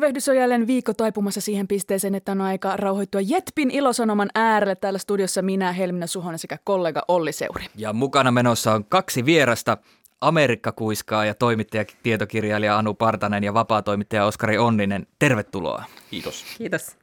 Tervehdys on jälleen viikko taipumassa siihen pisteeseen, että on aika rauhoittua Jetpin ilosanoman äärelle. Täällä studiossa minä, Helminä Suhonen sekä kollega Olli Seuri. Ja mukana menossa on kaksi vierasta, Amerikka-kuiskaa ja toimittaja, tietokirjailija Anu Partanen ja vapaatoimittaja Oskari Onninen. Tervetuloa. Kiitos. Kiitos.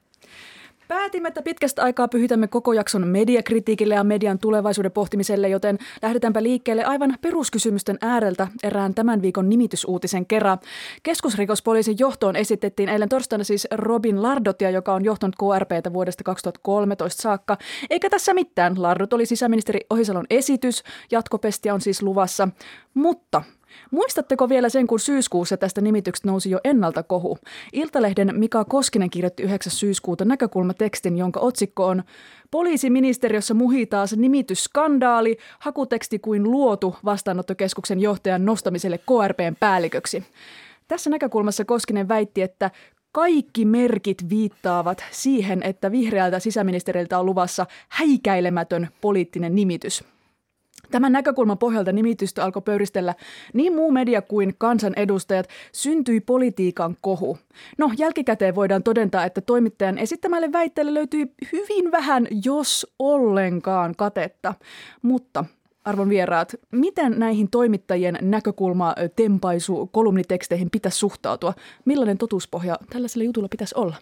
Päätimme, että pitkästä aikaa pyhitämme koko jakson mediakritiikille ja median tulevaisuuden pohtimiselle, joten lähdetäänpä liikkeelle aivan peruskysymysten ääreltä erään tämän viikon nimitysuutisen kerran. Keskusrikospoliisin johtoon esitettiin eilen torstaina siis Robin Lardotia, joka on johtanut KRPtä vuodesta 2013 saakka. Eikä tässä mitään. Lardot oli sisäministeri Ohisalon esitys, jatkopestiä on siis luvassa. Mutta Muistatteko vielä sen, kun syyskuussa tästä nimityksestä nousi jo ennalta kohu? Iltalehden Mika Koskinen kirjoitti 9. syyskuuta näkökulmatekstin, jonka otsikko on Poliisiministeriössä muhii taas nimitysskandaali, hakuteksti kuin luotu vastaanottokeskuksen johtajan nostamiselle KRPn päälliköksi. Tässä näkökulmassa Koskinen väitti, että kaikki merkit viittaavat siihen, että vihreältä sisäministeriltä on luvassa häikäilemätön poliittinen nimitys. Tämän näkökulman pohjalta nimitystä alkoi pöyristellä niin muu media kuin kansanedustajat. Syntyi politiikan kohu. No, jälkikäteen voidaan todentaa, että toimittajan esittämälle väitteelle löytyi hyvin vähän, jos ollenkaan katetta. Mutta arvon vieraat, miten näihin toimittajien näkökulma tempaisu kolumniteksteihin pitäisi suhtautua? Millainen totuuspohja tällaisella jutulla pitäisi olla?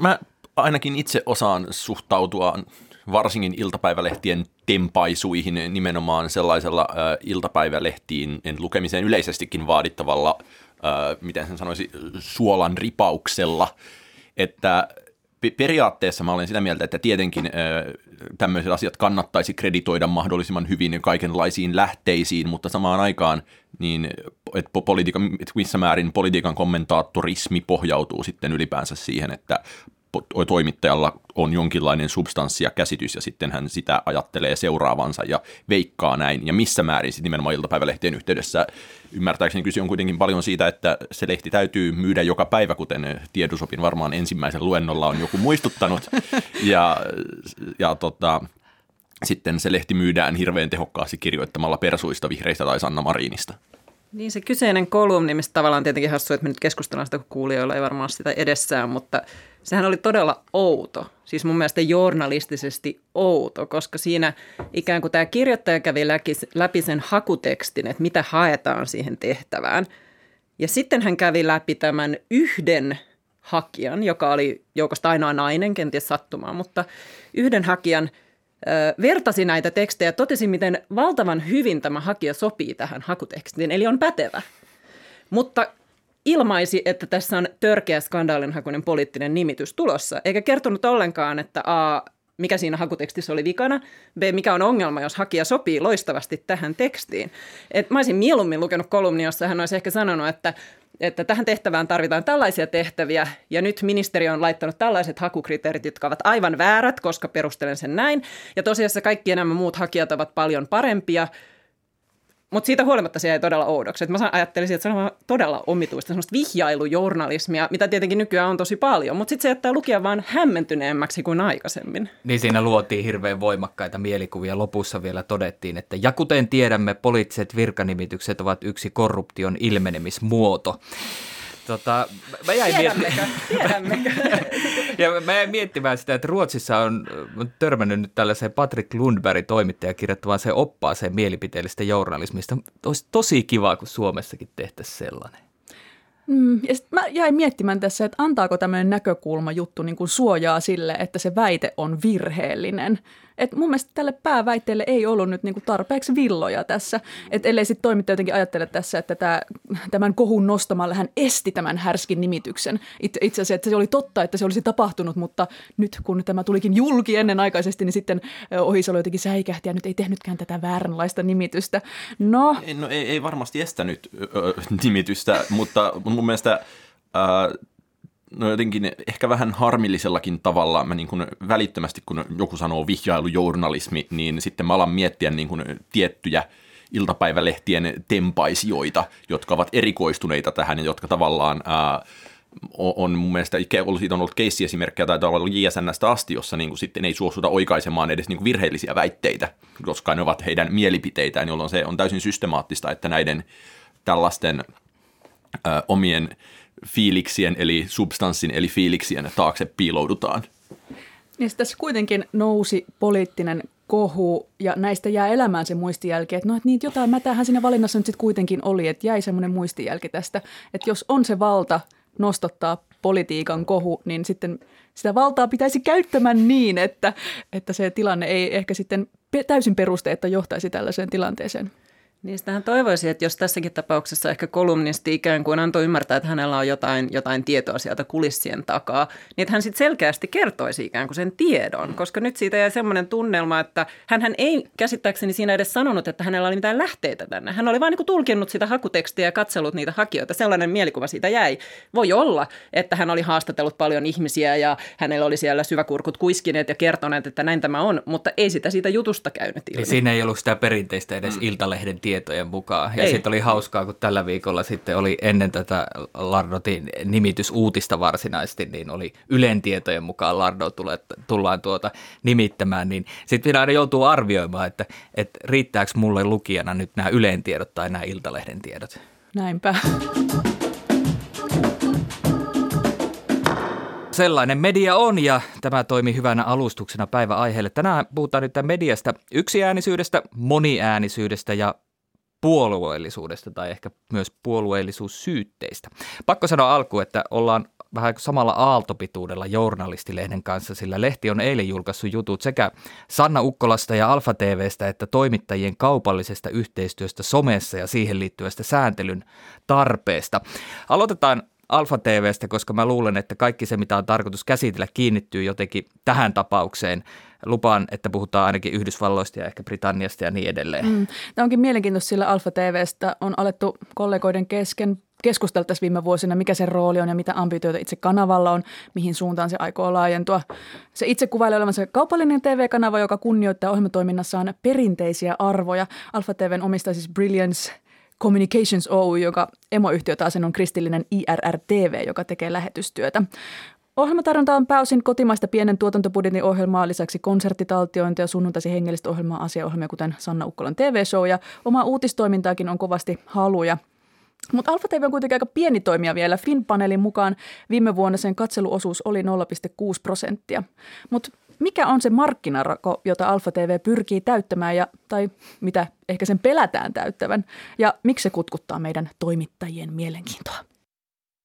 Mä ainakin itse osaan suhtautua varsinkin iltapäivälehtien tempaisuihin nimenomaan sellaisella äh, iltapäivälehtiin lukemiseen yleisestikin vaadittavalla, äh, miten sen sanoisi, suolan ripauksella, että periaatteessa mä olen sitä mieltä, että tietenkin tämmöiset asiat kannattaisi kreditoida mahdollisimman hyvin kaikenlaisiin lähteisiin, mutta samaan aikaan niin, että, politiikan, että missä määrin politiikan kommentaattorismi pohjautuu sitten ylipäänsä siihen, että toimittajalla on jonkinlainen substanssi ja käsitys ja sitten hän sitä ajattelee seuraavansa ja veikkaa näin. Ja missä määrin sitten nimenomaan iltapäivälehtien yhteydessä ymmärtääkseni kyse on kuitenkin paljon siitä, että se lehti täytyy myydä joka päivä, kuten Tiedusopin varmaan ensimmäisen luennolla on joku muistuttanut. Ja, ja tota, sitten se lehti myydään hirveän tehokkaasti kirjoittamalla persuista, vihreistä tai Sanna Marinista. Niin se kyseinen kolumni, mistä tavallaan tietenkin hassu, että me nyt keskustellaan sitä, kun kuulijoilla ei varmaan sitä edessään, mutta sehän oli todella outo. Siis mun mielestä journalistisesti outo, koska siinä ikään kuin tämä kirjoittaja kävi läpi sen hakutekstin, että mitä haetaan siihen tehtävään. Ja sitten hän kävi läpi tämän yhden hakijan, joka oli joukosta ainoa nainen, kenties sattumaan, mutta yhden hakijan – vertasi näitä tekstejä ja totesi, miten valtavan hyvin tämä hakija sopii tähän hakutekstiin, eli on pätevä. Mutta ilmaisi, että tässä on törkeä skandaalinhakuinen poliittinen nimitys tulossa, eikä kertonut ollenkaan, että A, mikä siinä hakutekstissä oli vikana, B, mikä on ongelma, jos hakija sopii loistavasti tähän tekstiin. Et mä olisin mieluummin lukenut kolumni, jossa hän olisi ehkä sanonut, että että tähän tehtävään tarvitaan tällaisia tehtäviä, ja nyt ministeriö on laittanut tällaiset hakukriteerit, jotka ovat aivan väärät, koska perustelen sen näin. Ja tosiaan kaikki nämä muut hakijat ovat paljon parempia, mutta siitä huolimatta se jäi todella oudoksi. Et mä ajattelisin, että se on todella omituista, semmoista vihjailujournalismia, mitä tietenkin nykyään on tosi paljon, mutta sitten se jättää lukija vaan hämmentyneemmäksi kuin aikaisemmin. Niin siinä luotiin hirveän voimakkaita mielikuvia. Lopussa vielä todettiin, että ja kuten tiedämme, poliittiset virkanimitykset ovat yksi korruption ilmenemismuoto. Tota, mä jäin Tiedämmekö? Tiedämmekö? ja mä jäin miettimään sitä, että Ruotsissa on, on törmännyt nyt tällaiseen Patrick Lundberg toimittaja kirjoittamaan se oppaaseen mielipiteellistä journalismista. Olisi tosi kiva, kun Suomessakin tehtäisiin sellainen. Mm, ja sit mä jäin miettimään tässä, että antaako tämmöinen näkökulma juttu niin kuin suojaa sille, että se väite on virheellinen. Et mun mielestä tälle pääväitteelle ei ollut nyt niin kuin tarpeeksi villoja tässä. Et ellei sitten toimittaja jotenkin ajattele tässä, että tämä, tämän kohun nostamalla hän esti tämän härskin nimityksen. Itse, itse asiassa että se oli totta, että se olisi tapahtunut, mutta nyt kun tämä tulikin julki ennenaikaisesti, niin sitten Ohisalo jotenkin säikähti ja nyt ei tehnytkään tätä vääränlaista nimitystä. No, no, ei, ei varmasti estänyt ö, nimitystä, mutta mun mielestä... Äh, no jotenkin ehkä vähän harmillisellakin tavalla mä niin kuin välittömästi, kun joku sanoo vihjailujournalismi, niin sitten mä alan miettiä niin kuin tiettyjä iltapäivälehtien tempaisijoita, jotka ovat erikoistuneita tähän ja jotka tavallaan ää, on mun mielestä, siitä on ollut keissiesimerkkejä tai olla JSNstä asti, jossa niin kuin sitten ei suostuta oikaisemaan edes niin kuin virheellisiä väitteitä, koska ne ovat heidän mielipiteitään, jolloin se on täysin systemaattista, että näiden tällaisten ä, omien fiiliksien eli substanssin eli fiiliksien taakse piiloudutaan. Niin tässä kuitenkin nousi poliittinen kohu ja näistä jää elämään se muistijälki, että no että niitä jotain mätähän siinä valinnassa nyt sitten kuitenkin oli, että jäi semmoinen muistijälki tästä, että jos on se valta nostottaa politiikan kohu, niin sitten sitä valtaa pitäisi käyttämään niin, että, että se tilanne ei ehkä sitten täysin perusteetta johtaisi tällaiseen tilanteeseen. Niistähän toivoisin, että jos tässäkin tapauksessa ehkä kolumnisti ikään kuin antoi ymmärtää, että hänellä on jotain, jotain tietoa sieltä kulissien takaa, niin että hän sitten selkeästi kertoisi ikään kuin sen tiedon, koska nyt siitä jäi semmoinen tunnelma, että hän ei käsittääkseni siinä edes sanonut, että hänellä oli mitään lähteitä tänne. Hän oli vain niin tulkinnut sitä hakutekstiä ja katsellut niitä hakijoita. Sellainen mielikuva siitä jäi. Voi olla, että hän oli haastatellut paljon ihmisiä ja hänellä oli siellä syväkurkut kuiskineet ja kertoneet, että näin tämä on, mutta ei sitä siitä jutusta käynyt ilmi. Ja siinä ei ollut sitä perinteistä edes mm. Iltalehden tietoa tietojen mukaan. Ja sitten oli hauskaa, kun tällä viikolla sitten oli ennen tätä Lardotin nimitysuutista varsinaisesti, niin oli Ylen tietojen mukaan Lardo tulee, tullaan tuota nimittämään, niin sitten vielä aina joutuu arvioimaan, että, että riittääkö mulle lukijana nyt nämä Ylen tiedot tai nämä Iltalehden tiedot. Näinpä. Sellainen media on ja tämä toimi hyvänä alustuksena päiväaiheelle. Tänään puhutaan nyt mediasta yksiäänisyydestä, moniäänisyydestä ja puolueellisuudesta tai ehkä myös puolueellisuussyytteistä. Pakko sanoa alkuun, että ollaan vähän samalla aaltopituudella journalistilehden kanssa, sillä lehti on eilen julkaissut jutut sekä Sanna Ukkolasta ja Alfa TVstä että toimittajien kaupallisesta yhteistyöstä somessa ja siihen liittyvästä sääntelyn tarpeesta. Aloitetaan Alfa TVstä, koska mä luulen, että kaikki se, mitä on tarkoitus käsitellä, kiinnittyy jotenkin tähän tapaukseen. Lupaan, että puhutaan ainakin Yhdysvalloista ja ehkä Britanniasta ja niin edelleen. Mm. Tämä onkin mielenkiintoista, sillä Alfa TVstä on alettu kollegoiden kesken keskustella tässä viime vuosina, mikä sen rooli on ja mitä ambitioita itse kanavalla on, mihin suuntaan se aikoo laajentua. Se itse kuvailee olevansa kaupallinen TV-kanava, joka kunnioittaa ohjelmatoiminnassaan perinteisiä arvoja. Alfa TVn omistaa siis Brilliance – Communications Oy, joka emoyhtiö taas on kristillinen IRR-TV, joka tekee lähetystyötä. Ohjelmatarjonta on pääosin kotimaista pienen tuotantobudjetin ohjelmaa, lisäksi konserttitaltiointia ja sunnuntaisi hengellistä ohjelmaa, asiaohjelmia, kuten Sanna Ukkolan TV-show ja oma uutistoimintaakin on kovasti haluja. Mutta Alfa TV on kuitenkin aika pieni toimija vielä. Finpanelin mukaan viime vuonna sen katseluosuus oli 0,6 prosenttia. Mutta mikä on se markkinarako, jota Alfa TV pyrkii täyttämään ja, tai mitä ehkä sen pelätään täyttävän ja miksi se kutkuttaa meidän toimittajien mielenkiintoa?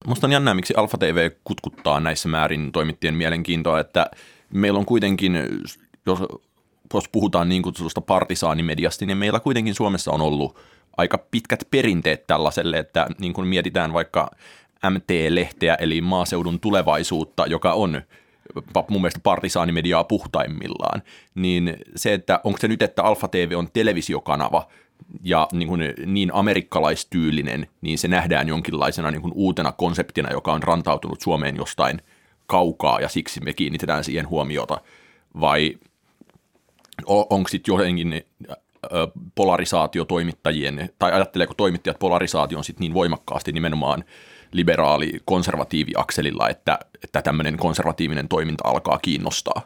Musta on jännää, miksi Alfa TV kutkuttaa näissä määrin toimittajien mielenkiintoa, että meillä on kuitenkin, jos, jos puhutaan niin kutsutusta partisaanimediasta, niin meillä kuitenkin Suomessa on ollut aika pitkät perinteet tällaiselle, että niin kun mietitään vaikka MT-lehteä, eli maaseudun tulevaisuutta, joka on mun mielestä partisaanimediaa puhtaimmillaan, niin se, että onko se nyt, että Alfa TV on televisiokanava ja niin, kuin niin amerikkalaistyylinen, niin se nähdään jonkinlaisena niin kuin uutena konseptina, joka on rantautunut Suomeen jostain kaukaa ja siksi me kiinnitetään siihen huomiota, vai onko sitten jotenkin polarisaatio toimittajien, tai ajatteleeko toimittajat polarisaation sitten niin voimakkaasti nimenomaan liberaali-konservatiivi-akselilla, että, että tämmöinen konservatiivinen toiminta alkaa kiinnostaa.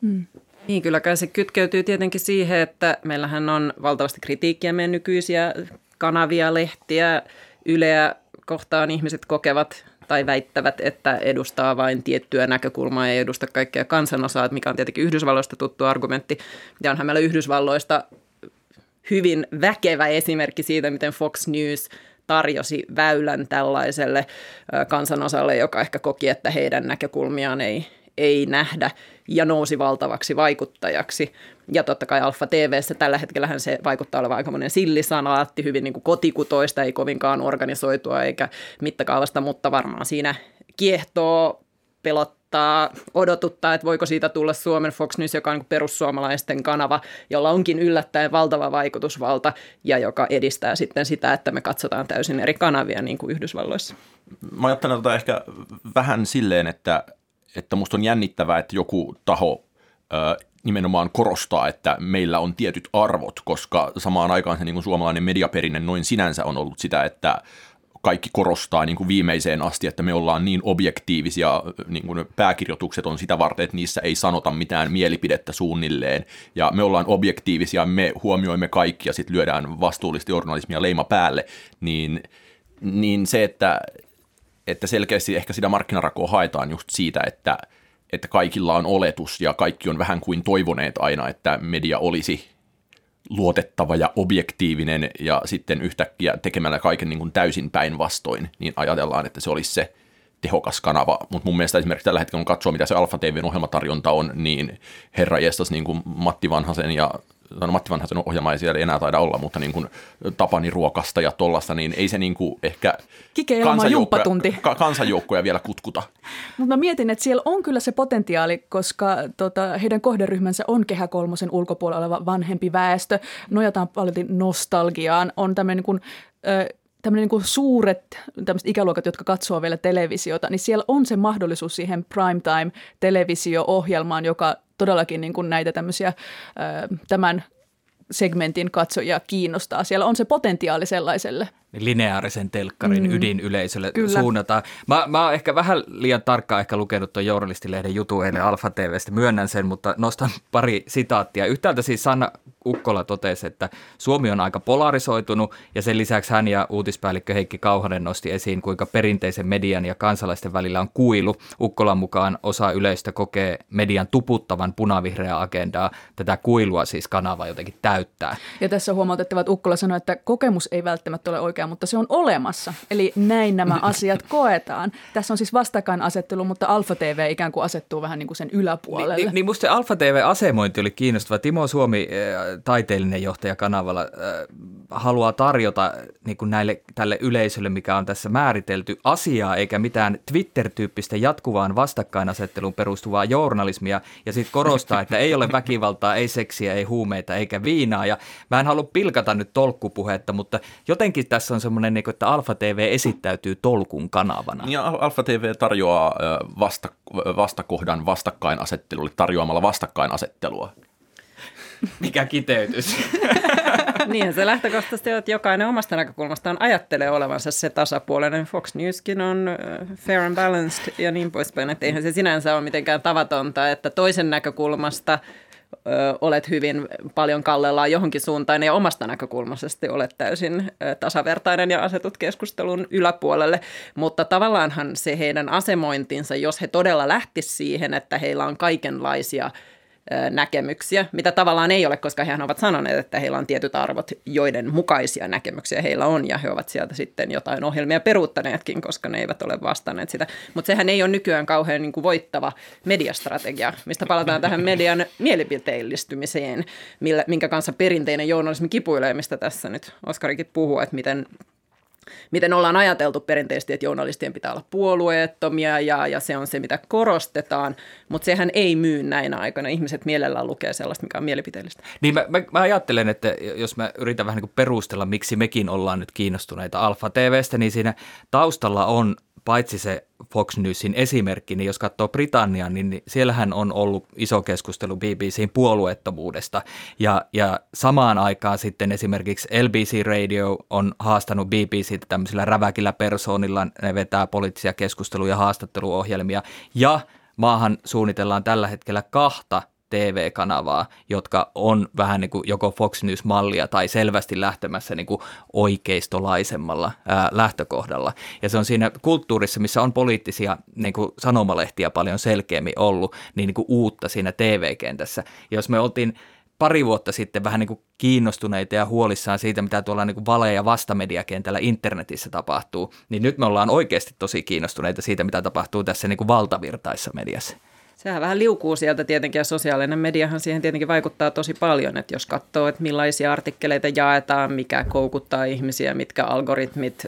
Mm. Niin, kylläkään se kytkeytyy tietenkin siihen, että meillähän on valtavasti kritiikkiä meidän nykyisiä kanavia, lehtiä, Yleä kohtaan ihmiset kokevat tai väittävät, että edustaa vain tiettyä näkökulmaa ja edusta kaikkea kansanosaa, mikä on tietenkin Yhdysvalloista tuttu argumentti. Ja onhan meillä Yhdysvalloista hyvin väkevä esimerkki siitä, miten Fox News – tarjosi väylän tällaiselle kansanosalle, joka ehkä koki, että heidän näkökulmiaan ei, ei nähdä ja nousi valtavaksi vaikuttajaksi. Ja totta kai Alfa TVssä tällä hetkellähän se vaikuttaa olevan aikamoinen sillisanaatti, hyvin niin kuin kotikutoista, ei kovinkaan organisoitua eikä mittakaavasta, mutta varmaan siinä kiehtoo, pelottaa saattaa odotuttaa, että voiko siitä tulla Suomen Fox News, joka on niin perussuomalaisten kanava, jolla onkin yllättäen valtava vaikutusvalta ja joka edistää sitten sitä, että me katsotaan täysin eri kanavia niin kuin Yhdysvalloissa. Mä ajattelen tota ehkä vähän silleen, että, että musta on jännittävää, että joku taho ö, nimenomaan korostaa, että meillä on tietyt arvot, koska samaan aikaan se niin kuin suomalainen mediaperinne noin sinänsä on ollut sitä, että kaikki korostaa niin kuin viimeiseen asti, että me ollaan niin objektiivisia, niin kuin pääkirjoitukset on sitä varten, että niissä ei sanota mitään mielipidettä suunnilleen, ja me ollaan objektiivisia, me huomioimme kaikki ja sitten lyödään vastuullisesti journalismia leima päälle, niin, niin se, että, että selkeästi ehkä sitä markkinarakoa haetaan just siitä, että, että kaikilla on oletus ja kaikki on vähän kuin toivoneet aina, että media olisi luotettava ja objektiivinen ja sitten yhtäkkiä tekemällä kaiken niin kuin täysin päinvastoin, niin ajatellaan, että se olisi se tehokas kanava. Mutta mun mielestä esimerkiksi tällä hetkellä, kun katsoo, mitä se Alfa TVn ohjelmatarjonta on, niin herra jestas niin kuin Matti Vanhasen ja no Matti Vanhasen ohjelma ei siellä enää taida olla, mutta niin kuin Tapani ruokasta ja tollasta, niin ei se niin kuin ehkä Kike Elma jumppatunti. ka- kansanjoukkoja vielä kutkuta. Mutta mä mietin, että siellä on kyllä se potentiaali, koska tota, heidän kohderyhmänsä on Kehä Kolmosen ulkopuolella oleva vanhempi väestö. Nojataan paljon nostalgiaan. On tämmöinen niin kuin, ö, tämmöinen niin suuret tämmöiset ikäluokat, jotka katsoo vielä televisiota, niin siellä on se mahdollisuus siihen primetime-televisio-ohjelmaan, joka todellakin niin kuin näitä tämmöisiä tämän segmentin katsojia kiinnostaa. Siellä on se potentiaali sellaiselle. Lineaarisen telkkarin mm. ydinyleisölle Kyllä. suunnataan. Mä, mä oon ehkä vähän liian tarkkaan ehkä lukenut tuon journalistilehden jutun eilen Alfa TVstä, myönnän sen, mutta nostan pari sitaattia. Yhtäältä siis Sanna Ukkola totesi, että Suomi on aika polarisoitunut ja sen lisäksi hän ja uutispäällikkö Heikki Kauhanen nosti esiin, kuinka perinteisen median ja kansalaisten välillä on kuilu. Ukkolan mukaan osa yleistä kokee median tuputtavan punavihreää agendaa. Tätä kuilua siis kanava jotenkin täyttää. Ja tässä on huomautettava, että Ukkola sanoi, että kokemus ei välttämättä ole oikea, mutta se on olemassa. Eli näin nämä asiat koetaan. Tässä on siis vastakkainasettelu, mutta Alfa TV ikään kuin asettuu vähän niin kuin sen yläpuolelle. Niin, niin musta se Alfa TV-asemointi oli kiinnostava. Timo Suomi, äh, taiteellinen johtaja kanavalla, äh, haluaa tarjota niin kuin näille, tälle yleisölle, mikä on tässä määritelty, asiaa eikä mitään Twitter-tyyppistä jatkuvaan vastakkainasetteluun perustuvaa journalismia. Ja sitten korostaa, että ei ole väkivaltaa, ei seksiä, ei huumeita eikä viinaa. Ja mä en halua pilkata nyt tolkkupuhetta, mutta jotenkin tässä on semmoinen, niin kuin, että Alfa TV esittäytyy tolkun kanavana. Ja Al- Alfa TV tarjoaa vasta, vastakohdan vastakkainasettelulle tarjoamalla vastakkainasettelua. Mikä kiteytys? Niinhän se lähtökohtaisesti on, että jokainen omasta näkökulmastaan ajattelee olevansa se tasapuolinen. Fox Newskin on fair and balanced ja niin poispäin. Että eihän se sinänsä ole mitenkään tavatonta, että toisen näkökulmasta olet hyvin paljon kallellaan johonkin suuntaan ja omasta näkökulmasta olet täysin tasavertainen ja asetut keskustelun yläpuolelle. Mutta tavallaanhan se heidän asemointinsa, jos he todella lähtis siihen, että heillä on kaikenlaisia näkemyksiä, mitä tavallaan ei ole, koska he ovat sanoneet, että heillä on tietyt arvot, joiden mukaisia näkemyksiä heillä on, ja he ovat sieltä sitten jotain ohjelmia peruuttaneetkin, koska ne eivät ole vastanneet sitä. Mutta sehän ei ole nykyään kauhean niin kuin voittava mediastrategia, mistä palataan tähän median mielipiteellistymiseen, millä, minkä kanssa perinteinen journalismi kipuilee, mistä tässä nyt Oskarikin puhuu, että miten miten ollaan ajateltu perinteisesti, että journalistien pitää olla puolueettomia ja, ja se on se, mitä korostetaan, mutta sehän ei myy näinä aikoina. Ihmiset mielellään lukee sellaista, mikä on mielipiteellistä. Niin mä, mä, mä ajattelen, että jos mä yritän vähän niin kuin perustella, miksi mekin ollaan nyt kiinnostuneita Alfa TVstä, niin siinä taustalla on paitsi se Fox Newsin esimerkki, niin jos katsoo Britanniaa, niin siellähän on ollut iso keskustelu BBCn puolueettomuudesta. Ja, ja samaan aikaan sitten esimerkiksi LBC Radio on haastanut BBCtä tämmöisillä räväkillä persoonilla. Ne vetää poliittisia keskusteluja, haastatteluohjelmia. Ja maahan suunnitellaan tällä hetkellä kahta TV-kanavaa, jotka on vähän niin kuin joko Fox News-mallia tai selvästi lähtemässä niin kuin oikeistolaisemmalla ää, lähtökohdalla. Ja se on siinä kulttuurissa, missä on poliittisia niin kuin sanomalehtiä paljon selkeämmin ollut, niin, niin kuin uutta siinä TV-kentässä. Jos me oltiin pari vuotta sitten vähän niin kuin kiinnostuneita ja huolissaan siitä, mitä tuolla niin kuin vale- ja vastamediakentällä internetissä tapahtuu, niin nyt me ollaan oikeasti tosi kiinnostuneita siitä, mitä tapahtuu tässä niin kuin valtavirtaissa mediassa. Sehän vähän liukuu sieltä tietenkin ja sosiaalinen mediahan siihen tietenkin vaikuttaa tosi paljon, että jos katsoo, että millaisia artikkeleita jaetaan, mikä koukuttaa ihmisiä, mitkä algoritmit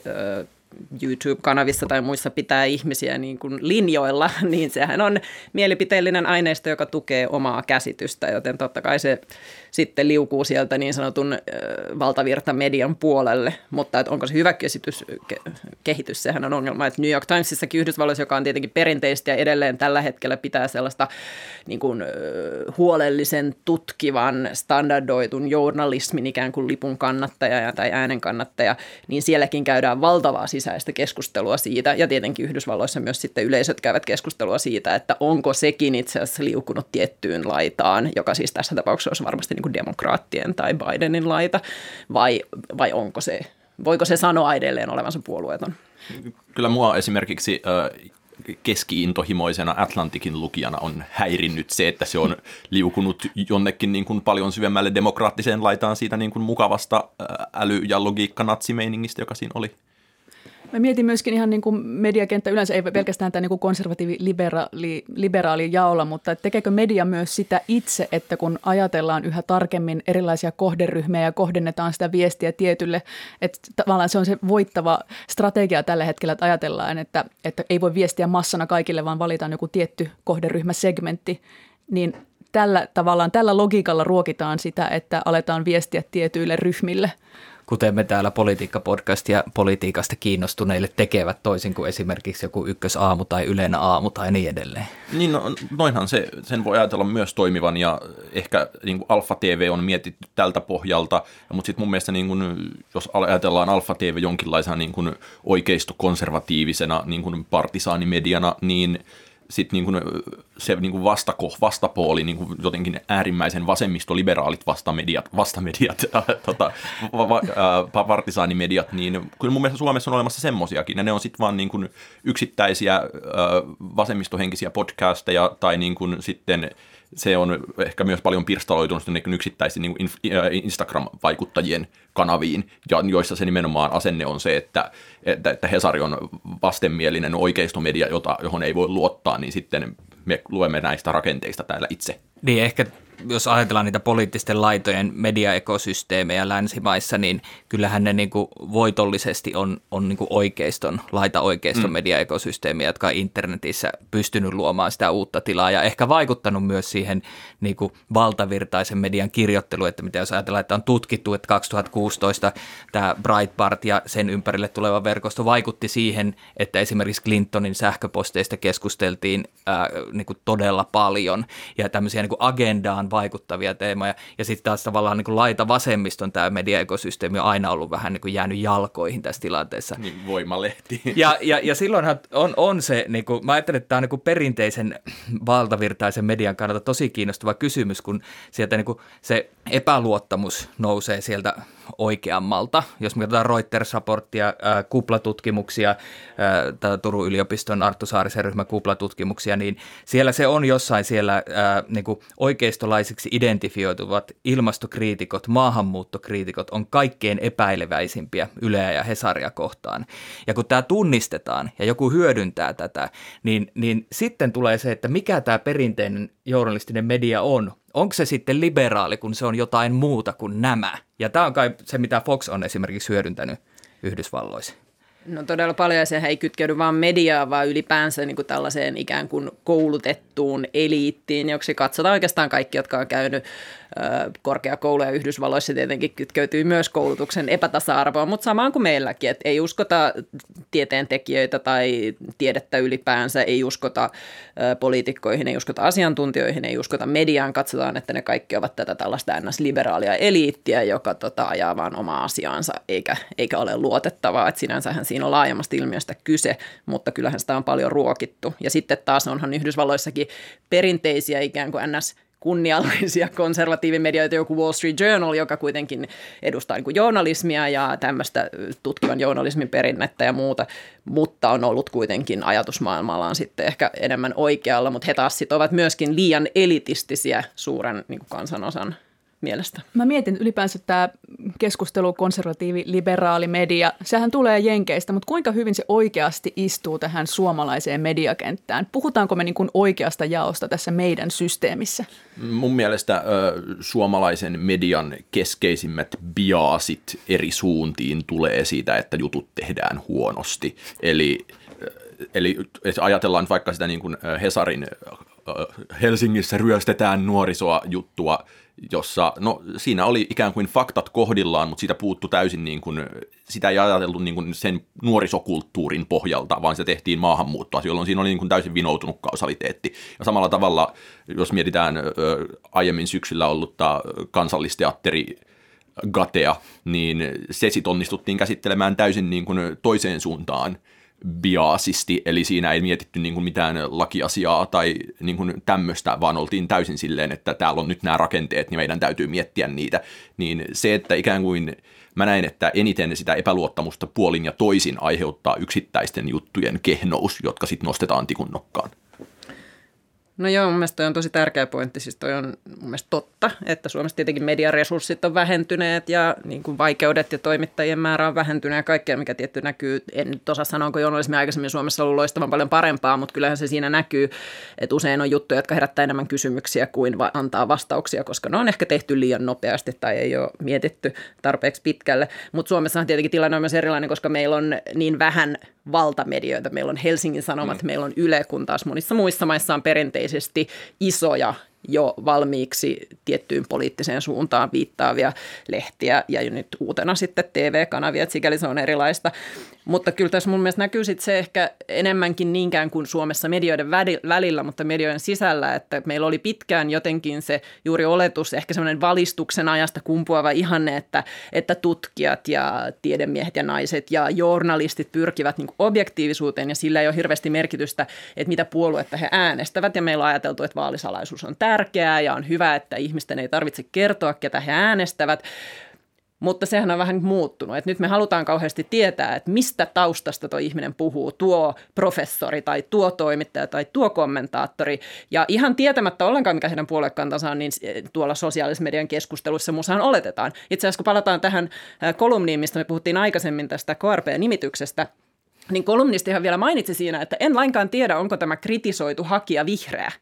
YouTube-kanavissa tai muissa pitää ihmisiä niin kuin linjoilla, niin sehän on mielipiteellinen aineisto, joka tukee omaa käsitystä, joten totta kai se sitten liukuu sieltä niin sanotun valtavirta median puolelle, mutta että onko se hyvä käsitys, ke, kehitys, sehän on ongelma, että New York Timesissakin Yhdysvalloissa, joka on tietenkin perinteistä ja edelleen tällä hetkellä pitää sellaista niin kuin, huolellisen, tutkivan, standardoitun journalismin ikään kuin lipun kannattaja tai äänen kannattaja, niin sielläkin käydään valtavaa sisäistä keskustelua siitä, ja tietenkin Yhdysvalloissa myös sitten yleisöt käyvät keskustelua siitä, että onko sekin itse asiassa liukunut tiettyyn laitaan, joka siis tässä tapauksessa olisi varmasti niin kuin demokraattien tai Bidenin laita, vai, vai onko se, voiko se sanoa edelleen olevansa puolueeton? Kyllä mua esimerkiksi keskiintohimoisena Atlantikin lukijana on häirinnyt se, että se on liukunut jonnekin niin kuin paljon syvemmälle demokraattiseen laitaan siitä niin kuin mukavasta äly- ja logiikka-natsimeiningistä, joka siinä oli. Mä mietin myöskin ihan niin kuin mediakenttä yleensä, ei pelkästään tämä niin konservatiivi-liberaali liberaali jaolla, mutta tekeekö media myös sitä itse, että kun ajatellaan yhä tarkemmin erilaisia kohderyhmiä ja kohdennetaan sitä viestiä tietylle, että tavallaan se on se voittava strategia tällä hetkellä, että ajatellaan, että, että ei voi viestiä massana kaikille, vaan valitaan joku tietty kohderyhmäsegmentti, niin tällä tavallaan tällä logiikalla ruokitaan sitä, että aletaan viestiä tietyille ryhmille – kuten me täällä politiikka-podcast ja politiikasta kiinnostuneille tekevät toisin kuin esimerkiksi joku ykkösaamu tai yleinen aamu tai niin edelleen. Niin, no, noinhan se, sen voi ajatella myös toimivan ja ehkä niin kuin Alfa TV on mietitty tältä pohjalta, mutta sitten mun mielestä niin kuin, jos ajatellaan Alfa TV jonkinlaisena niin kuin oikeisto-konservatiivisena niin kuin partisaanimediana, niin – sitten niin kuin se niin kuin vastako, vastapooli, niin kuin jotenkin äärimmäisen vasemmistoliberaalit vastamediat, vastamediat, äh, tota, va, va, äh, partisaanimediat, niin kyllä mun mielestä Suomessa on olemassa semmosiakin, ja ne on sitten vaan niin kuin yksittäisiä äh, vasemmistohenkisiä podcasteja, tai niin kuin sitten se on ehkä myös paljon pirstaloitunut niin yksittäisiin niin Instagram-vaikuttajien kanaviin, ja joissa se nimenomaan asenne on se, että, että, että Hesari on vastenmielinen oikeistomedia, jota, johon ei voi luottaa, niin sitten me luemme näistä rakenteista täällä itse. Niin ehkä jos ajatellaan niitä poliittisten laitojen mediaekosysteemejä länsimaissa, niin kyllähän ne niin kuin voitollisesti on, on niin kuin oikeiston, laita-oikeiston mm. mediaekosysteemiä, jotka on internetissä pystynyt luomaan sitä uutta tilaa ja ehkä vaikuttanut myös siihen niin kuin valtavirtaisen median kirjoitteluun, että mitä jos ajatellaan, että on tutkittu, että 2016 tämä Breitbart ja sen ympärille tuleva verkosto vaikutti siihen, että esimerkiksi Clintonin sähköposteista keskusteltiin ää, niin kuin todella paljon ja tämmöisiä niin kuin agendaan vaikuttavia teemoja. Ja sitten taas tavallaan niin kuin laita vasemmiston tämä mediaekosysteemi on aina ollut vähän niin kuin jäänyt jalkoihin tässä tilanteessa. Niin, voimalehti. Ja, ja, ja silloinhan on, on se, niin kuin, mä ajattelen, että tämä on niin kuin perinteisen valtavirtaisen median kannalta tosi kiinnostava kysymys, kun sieltä niin kuin se epäluottamus nousee sieltä oikeammalta. Jos me katsotaan Reuters-raporttia, äh, kuplatutkimuksia, äh, Turun yliopiston Arttu Saarisen ryhmän kuplatutkimuksia, niin siellä se on jossain siellä äh, niin kuin oikeistolaisiksi identifioituvat ilmastokriitikot, maahanmuuttokriitikot on kaikkein epäileväisimpiä Yleä ja Hesaria kohtaan. Ja kun tämä tunnistetaan ja joku hyödyntää tätä, niin, niin sitten tulee se, että mikä tämä perinteinen journalistinen media on, onko se sitten liberaali, kun se on jotain muuta kuin nämä? Ja tämä on kai se, mitä Fox on esimerkiksi hyödyntänyt Yhdysvalloissa. No todella paljon ja sehän ei kytkeydy vaan mediaa, vaan ylipäänsä niin kuin tällaiseen ikään kuin koulutettuun eliittiin, joksi katsotaan oikeastaan kaikki, jotka on käynyt korkeakouluja Yhdysvalloissa tietenkin kytkeytyy myös koulutuksen epätasa-arvoa, mutta samaan kuin meilläkin, että ei uskota tieteentekijöitä tai tiedettä ylipäänsä, ei uskota poliitikkoihin, ei uskota asiantuntijoihin, ei uskota mediaan, katsotaan, että ne kaikki ovat tätä tällaista ns-liberaalia eliittiä, joka tota, ajaa vaan omaa asiaansa eikä, eikä ole luotettavaa, että sinänsähän siinä on laajemmasta ilmiöstä kyse, mutta kyllähän sitä on paljon ruokittu. Ja sitten taas onhan Yhdysvalloissakin perinteisiä ikään kuin ns kunniallisia konservatiivimedioita, joku Wall Street Journal, joka kuitenkin edustaa niin journalismia ja tämmöistä tutkivan journalismin perinnettä ja muuta, mutta on ollut kuitenkin ajatusmaailmallaan sitten ehkä enemmän oikealla, mutta he taas sit ovat myöskin liian elitistisiä suuren niin kansanosan mielestä. Mä mietin ylipäänsä tämä keskustelu konservatiivi-liberaali media. Sehän tulee Jenkeistä, mutta kuinka hyvin se oikeasti istuu tähän suomalaiseen mediakenttään? Puhutaanko me niin kuin oikeasta jaosta tässä meidän systeemissä? Mun mielestä ö, suomalaisen median keskeisimmät biaasit eri suuntiin tulee siitä, että jutut tehdään huonosti. Eli eli ajatellaan vaikka sitä niin kuin Hesarin Helsingissä ryöstetään nuorisoa juttua, jossa, no siinä oli ikään kuin faktat kohdillaan, mutta siitä puuttu täysin niin kuin, sitä ei ajateltu niin kuin sen nuorisokulttuurin pohjalta, vaan se tehtiin maahanmuuttoa, jolloin siinä oli niin kuin täysin vinoutunut kausaliteetti. Ja samalla tavalla, jos mietitään ö, aiemmin syksyllä ollutta kansallisteatteri Gatea, niin se sitten onnistuttiin käsittelemään täysin niin kuin toiseen suuntaan biaasisti, eli siinä ei mietitty niin kuin mitään lakiasiaa tai niin kuin tämmöistä, vaan oltiin täysin silleen, että täällä on nyt nämä rakenteet, niin meidän täytyy miettiä niitä. Niin se, että ikään kuin mä näin, että eniten sitä epäluottamusta puolin ja toisin aiheuttaa yksittäisten juttujen kehnous, jotka sitten nostetaan tikun nokkaan. No joo, mun mielestä on tosi tärkeä pointti. Siis toi on mun mielestä totta, että Suomessa tietenkin mediaresurssit on vähentyneet ja niin kuin vaikeudet ja toimittajien määrä on vähentynyt ja kaikkea, mikä tietty näkyy. En nyt osaa sanoa, onko journalismi aikaisemmin Suomessa ollut loistavan paljon parempaa, mutta kyllähän se siinä näkyy, että usein on juttuja, jotka herättää enemmän kysymyksiä kuin va- antaa vastauksia, koska ne on ehkä tehty liian nopeasti tai ei ole mietitty tarpeeksi pitkälle. Mutta Suomessahan tietenkin tilanne on myös erilainen, koska meillä on niin vähän valtamedioita. Meillä on Helsingin Sanomat, mm. meillä on Yle, kun taas monissa muissa maissa on perinteisesti isoja jo valmiiksi tiettyyn poliittiseen suuntaan viittaavia lehtiä ja nyt uutena sitten TV-kanavia, että sikäli se on erilaista. Mutta kyllä tässä mun mielestä näkyy sitten se ehkä enemmänkin niinkään kuin Suomessa medioiden välillä, mutta medioiden sisällä, että meillä oli pitkään jotenkin se juuri oletus, ehkä semmoinen valistuksen ajasta kumpuava ihanne, että, että tutkijat ja tiedemiehet ja naiset ja journalistit pyrkivät niin objektiivisuuteen ja sillä ei ole hirveästi merkitystä, että mitä puoluetta he äänestävät ja meillä on ajateltu, että vaalisalaisuus on tärkeää ja on hyvä, että ihmisten ei tarvitse kertoa, ketä he äänestävät. Mutta sehän on vähän muuttunut. Että nyt me halutaan kauheasti tietää, että mistä taustasta tuo ihminen puhuu, tuo professori tai tuo toimittaja tai tuo kommentaattori. Ja ihan tietämättä ollenkaan, mikä heidän puoluekantansa on, niin tuolla sosiaalisen median keskustelussa muussahan oletetaan. Itse asiassa kun palataan tähän kolumniin, mistä me puhuttiin aikaisemmin tästä KRP-nimityksestä, niin kolumnistihan vielä mainitsi siinä, että en lainkaan tiedä, onko tämä kritisoitu hakija vihreä.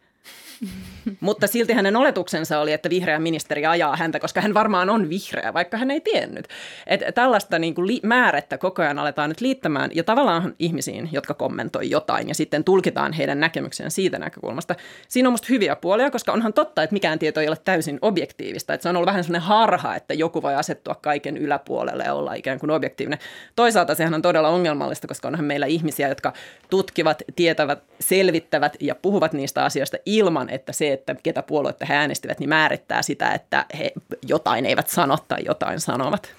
Mutta silti hänen oletuksensa oli, että vihreä ministeri ajaa häntä, koska hän varmaan on vihreä, vaikka hän ei tiennyt. Että tällaista niin kuin li- määrettä koko ajan aletaan nyt liittämään ja tavallaan ihmisiin, jotka kommentoi jotain ja sitten tulkitaan heidän näkemyksensä siitä näkökulmasta. Siinä on musta hyviä puolia, koska onhan totta, että mikään tieto ei ole täysin objektiivista. Että se on ollut vähän sellainen harha, että joku voi asettua kaiken yläpuolelle ja olla ikään kuin objektiivinen. Toisaalta sehän on todella ongelmallista, koska onhan meillä ihmisiä, jotka tutkivat, tietävät, selvittävät ja puhuvat niistä asioista ilman, että se, että ketä puoluetta he äänestivät, niin määrittää sitä, että he jotain eivät sano tai jotain sanovat.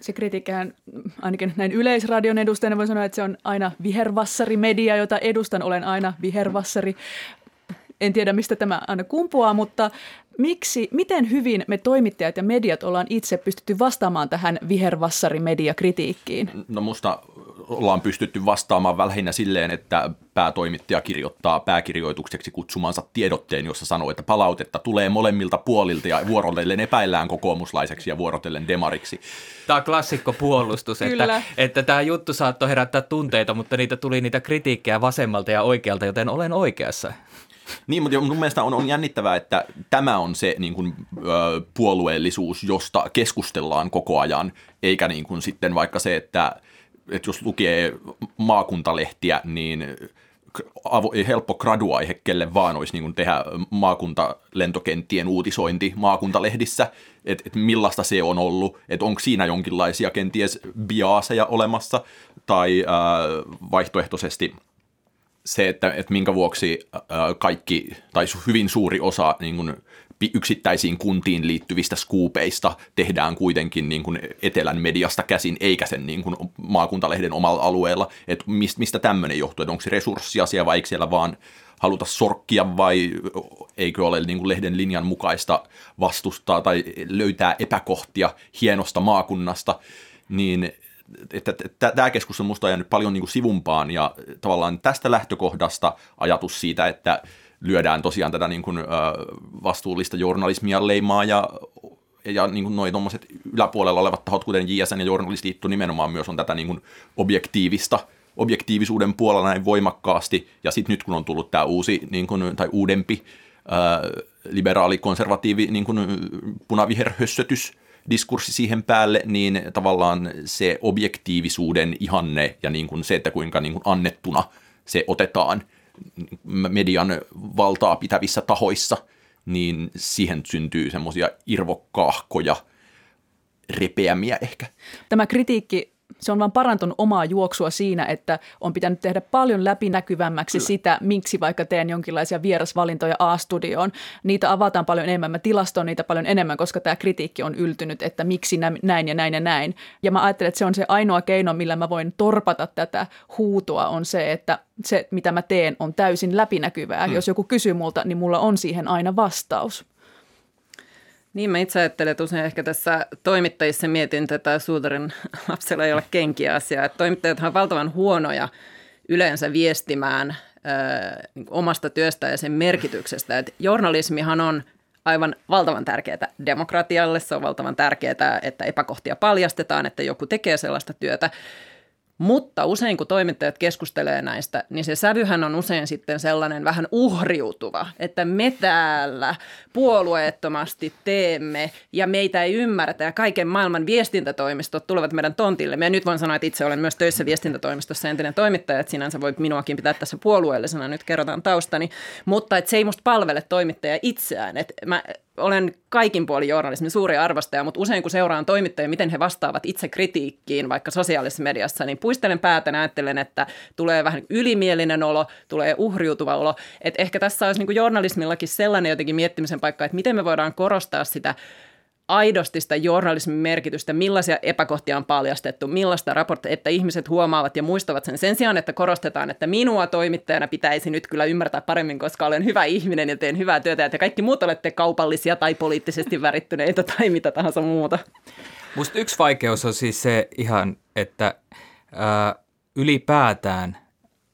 Se kritiikkihän ainakin näin yleisradion edustajana voi sanoa, että se on aina vihervassari-media, jota edustan. Olen aina vihervassari. En tiedä, mistä tämä aina kumpuaa, mutta miksi, miten hyvin me toimittajat ja mediat ollaan itse pystytty vastaamaan tähän vihervassari-media-kritiikkiin? No musta ollaan pystytty vastaamaan lähinnä silleen, että päätoimittaja kirjoittaa pääkirjoitukseksi kutsumansa tiedotteen, jossa sanoo, että palautetta tulee molemmilta puolilta ja vuorotellen epäillään kokoomuslaiseksi ja vuorotellen demariksi. Tämä on klassikko puolustus, että, että tämä juttu saattoi herättää tunteita, mutta niitä tuli niitä kritiikkejä vasemmalta ja oikealta, joten olen oikeassa. Niin, mutta mun mielestä on, on jännittävää, että tämä on se niin kuin, ö, puolueellisuus, josta keskustellaan koko ajan, eikä niin kuin sitten vaikka se, että että jos lukee maakuntalehtiä, niin avo, helppo graduaihe kelle vaan olisi niin tehdä maakuntalentokenttien uutisointi maakuntalehdissä, että et millaista se on ollut, että onko siinä jonkinlaisia kenties biaaseja olemassa, tai ää, vaihtoehtoisesti se, että, että minkä vuoksi ää, kaikki, tai hyvin suuri osa niin yksittäisiin kuntiin liittyvistä skuupeista tehdään kuitenkin niin kuin etelän mediasta käsin, eikä sen niin kuin maakuntalehden omalla alueella. Että mistä tämmöinen johtuu, että onko se resurssiasia vai eikö siellä vaan haluta sorkkia vai eikö ole niin kuin lehden linjan mukaista vastustaa tai löytää epäkohtia hienosta maakunnasta, niin että tämä keskustelu on jäänyt paljon niin kuin sivumpaan ja tavallaan tästä lähtökohdasta ajatus siitä, että lyödään tosiaan tätä niin kuin, vastuullista journalismia leimaa ja ja niin kuin noi tommoset yläpuolella olevat tahot, kuten JSN ja Journalistiliitto nimenomaan myös on tätä niin kuin objektiivista objektiivisuuden puolella näin voimakkaasti, ja sitten nyt kun on tullut tämä uusi niin kuin, tai uudempi ää, liberaali, konservatiivi, niin kuin punaviherhössötys, diskurssi siihen päälle, niin tavallaan se objektiivisuuden ihanne ja niin kuin se, että kuinka niin kuin annettuna se otetaan median valtaa pitävissä tahoissa, niin siihen syntyy semmoisia irvokkaahkoja, repeämiä ehkä. Tämä kritiikki se on vaan parantunut omaa juoksua siinä, että on pitänyt tehdä paljon läpinäkyvämmäksi Kyllä. sitä, miksi vaikka teen jonkinlaisia vierasvalintoja A-studioon. Niitä avataan paljon enemmän, mä tilaston niitä paljon enemmän, koska tämä kritiikki on yltynyt, että miksi näin ja näin ja näin. Ja mä ajattelen, että se on se ainoa keino, millä mä voin torpata tätä huutoa, on se, että se, mitä mä teen, on täysin läpinäkyvää. Hmm. Jos joku kysyy multa, niin mulla on siihen aina vastaus. Niin mä itse ajattelen, että usein ehkä tässä toimittajissa mietin tätä suutarin lapsella ei ole kenkiä asiaa. Että toimittajat on valtavan huonoja yleensä viestimään ö, niin omasta työstä ja sen merkityksestä. Että journalismihan on aivan valtavan tärkeää demokratialle. Se on valtavan tärkeää, että epäkohtia paljastetaan, että joku tekee sellaista työtä. Mutta usein kun toimittajat keskustelee näistä, niin se sävyhän on usein sitten sellainen vähän uhriutuva, että me täällä puolueettomasti teemme ja meitä ei ymmärretä ja kaiken maailman viestintätoimistot tulevat meidän tontille. Ja nyt voin sanoa, että itse olen myös töissä viestintätoimistossa entinen toimittaja, että sinänsä voi minuakin pitää tässä puolueellisena, nyt kerrotaan taustani, mutta että se ei musta palvele toimittaja itseään. Että mä olen kaikin puolin journalismin suuri arvostaja, mutta usein kun seuraan toimittajia, miten he vastaavat itse kritiikkiin vaikka sosiaalisessa mediassa, niin puistelen päätä ja ajattelen, että tulee vähän ylimielinen olo, tulee uhriutuva olo. Että ehkä tässä olisi niin journalismillakin sellainen jotenkin miettimisen paikka, että miten me voidaan korostaa sitä aidosti sitä journalismin merkitystä, millaisia epäkohtia on paljastettu, millaista raporttia, että ihmiset huomaavat ja muistavat sen. Sen sijaan, että korostetaan, että minua toimittajana pitäisi nyt kyllä ymmärtää paremmin, koska olen hyvä ihminen ja teen hyvää työtä, että kaikki muut olette kaupallisia tai poliittisesti värittyneitä tai mitä tahansa muuta. Musta yksi vaikeus on siis se ihan, että ää, ylipäätään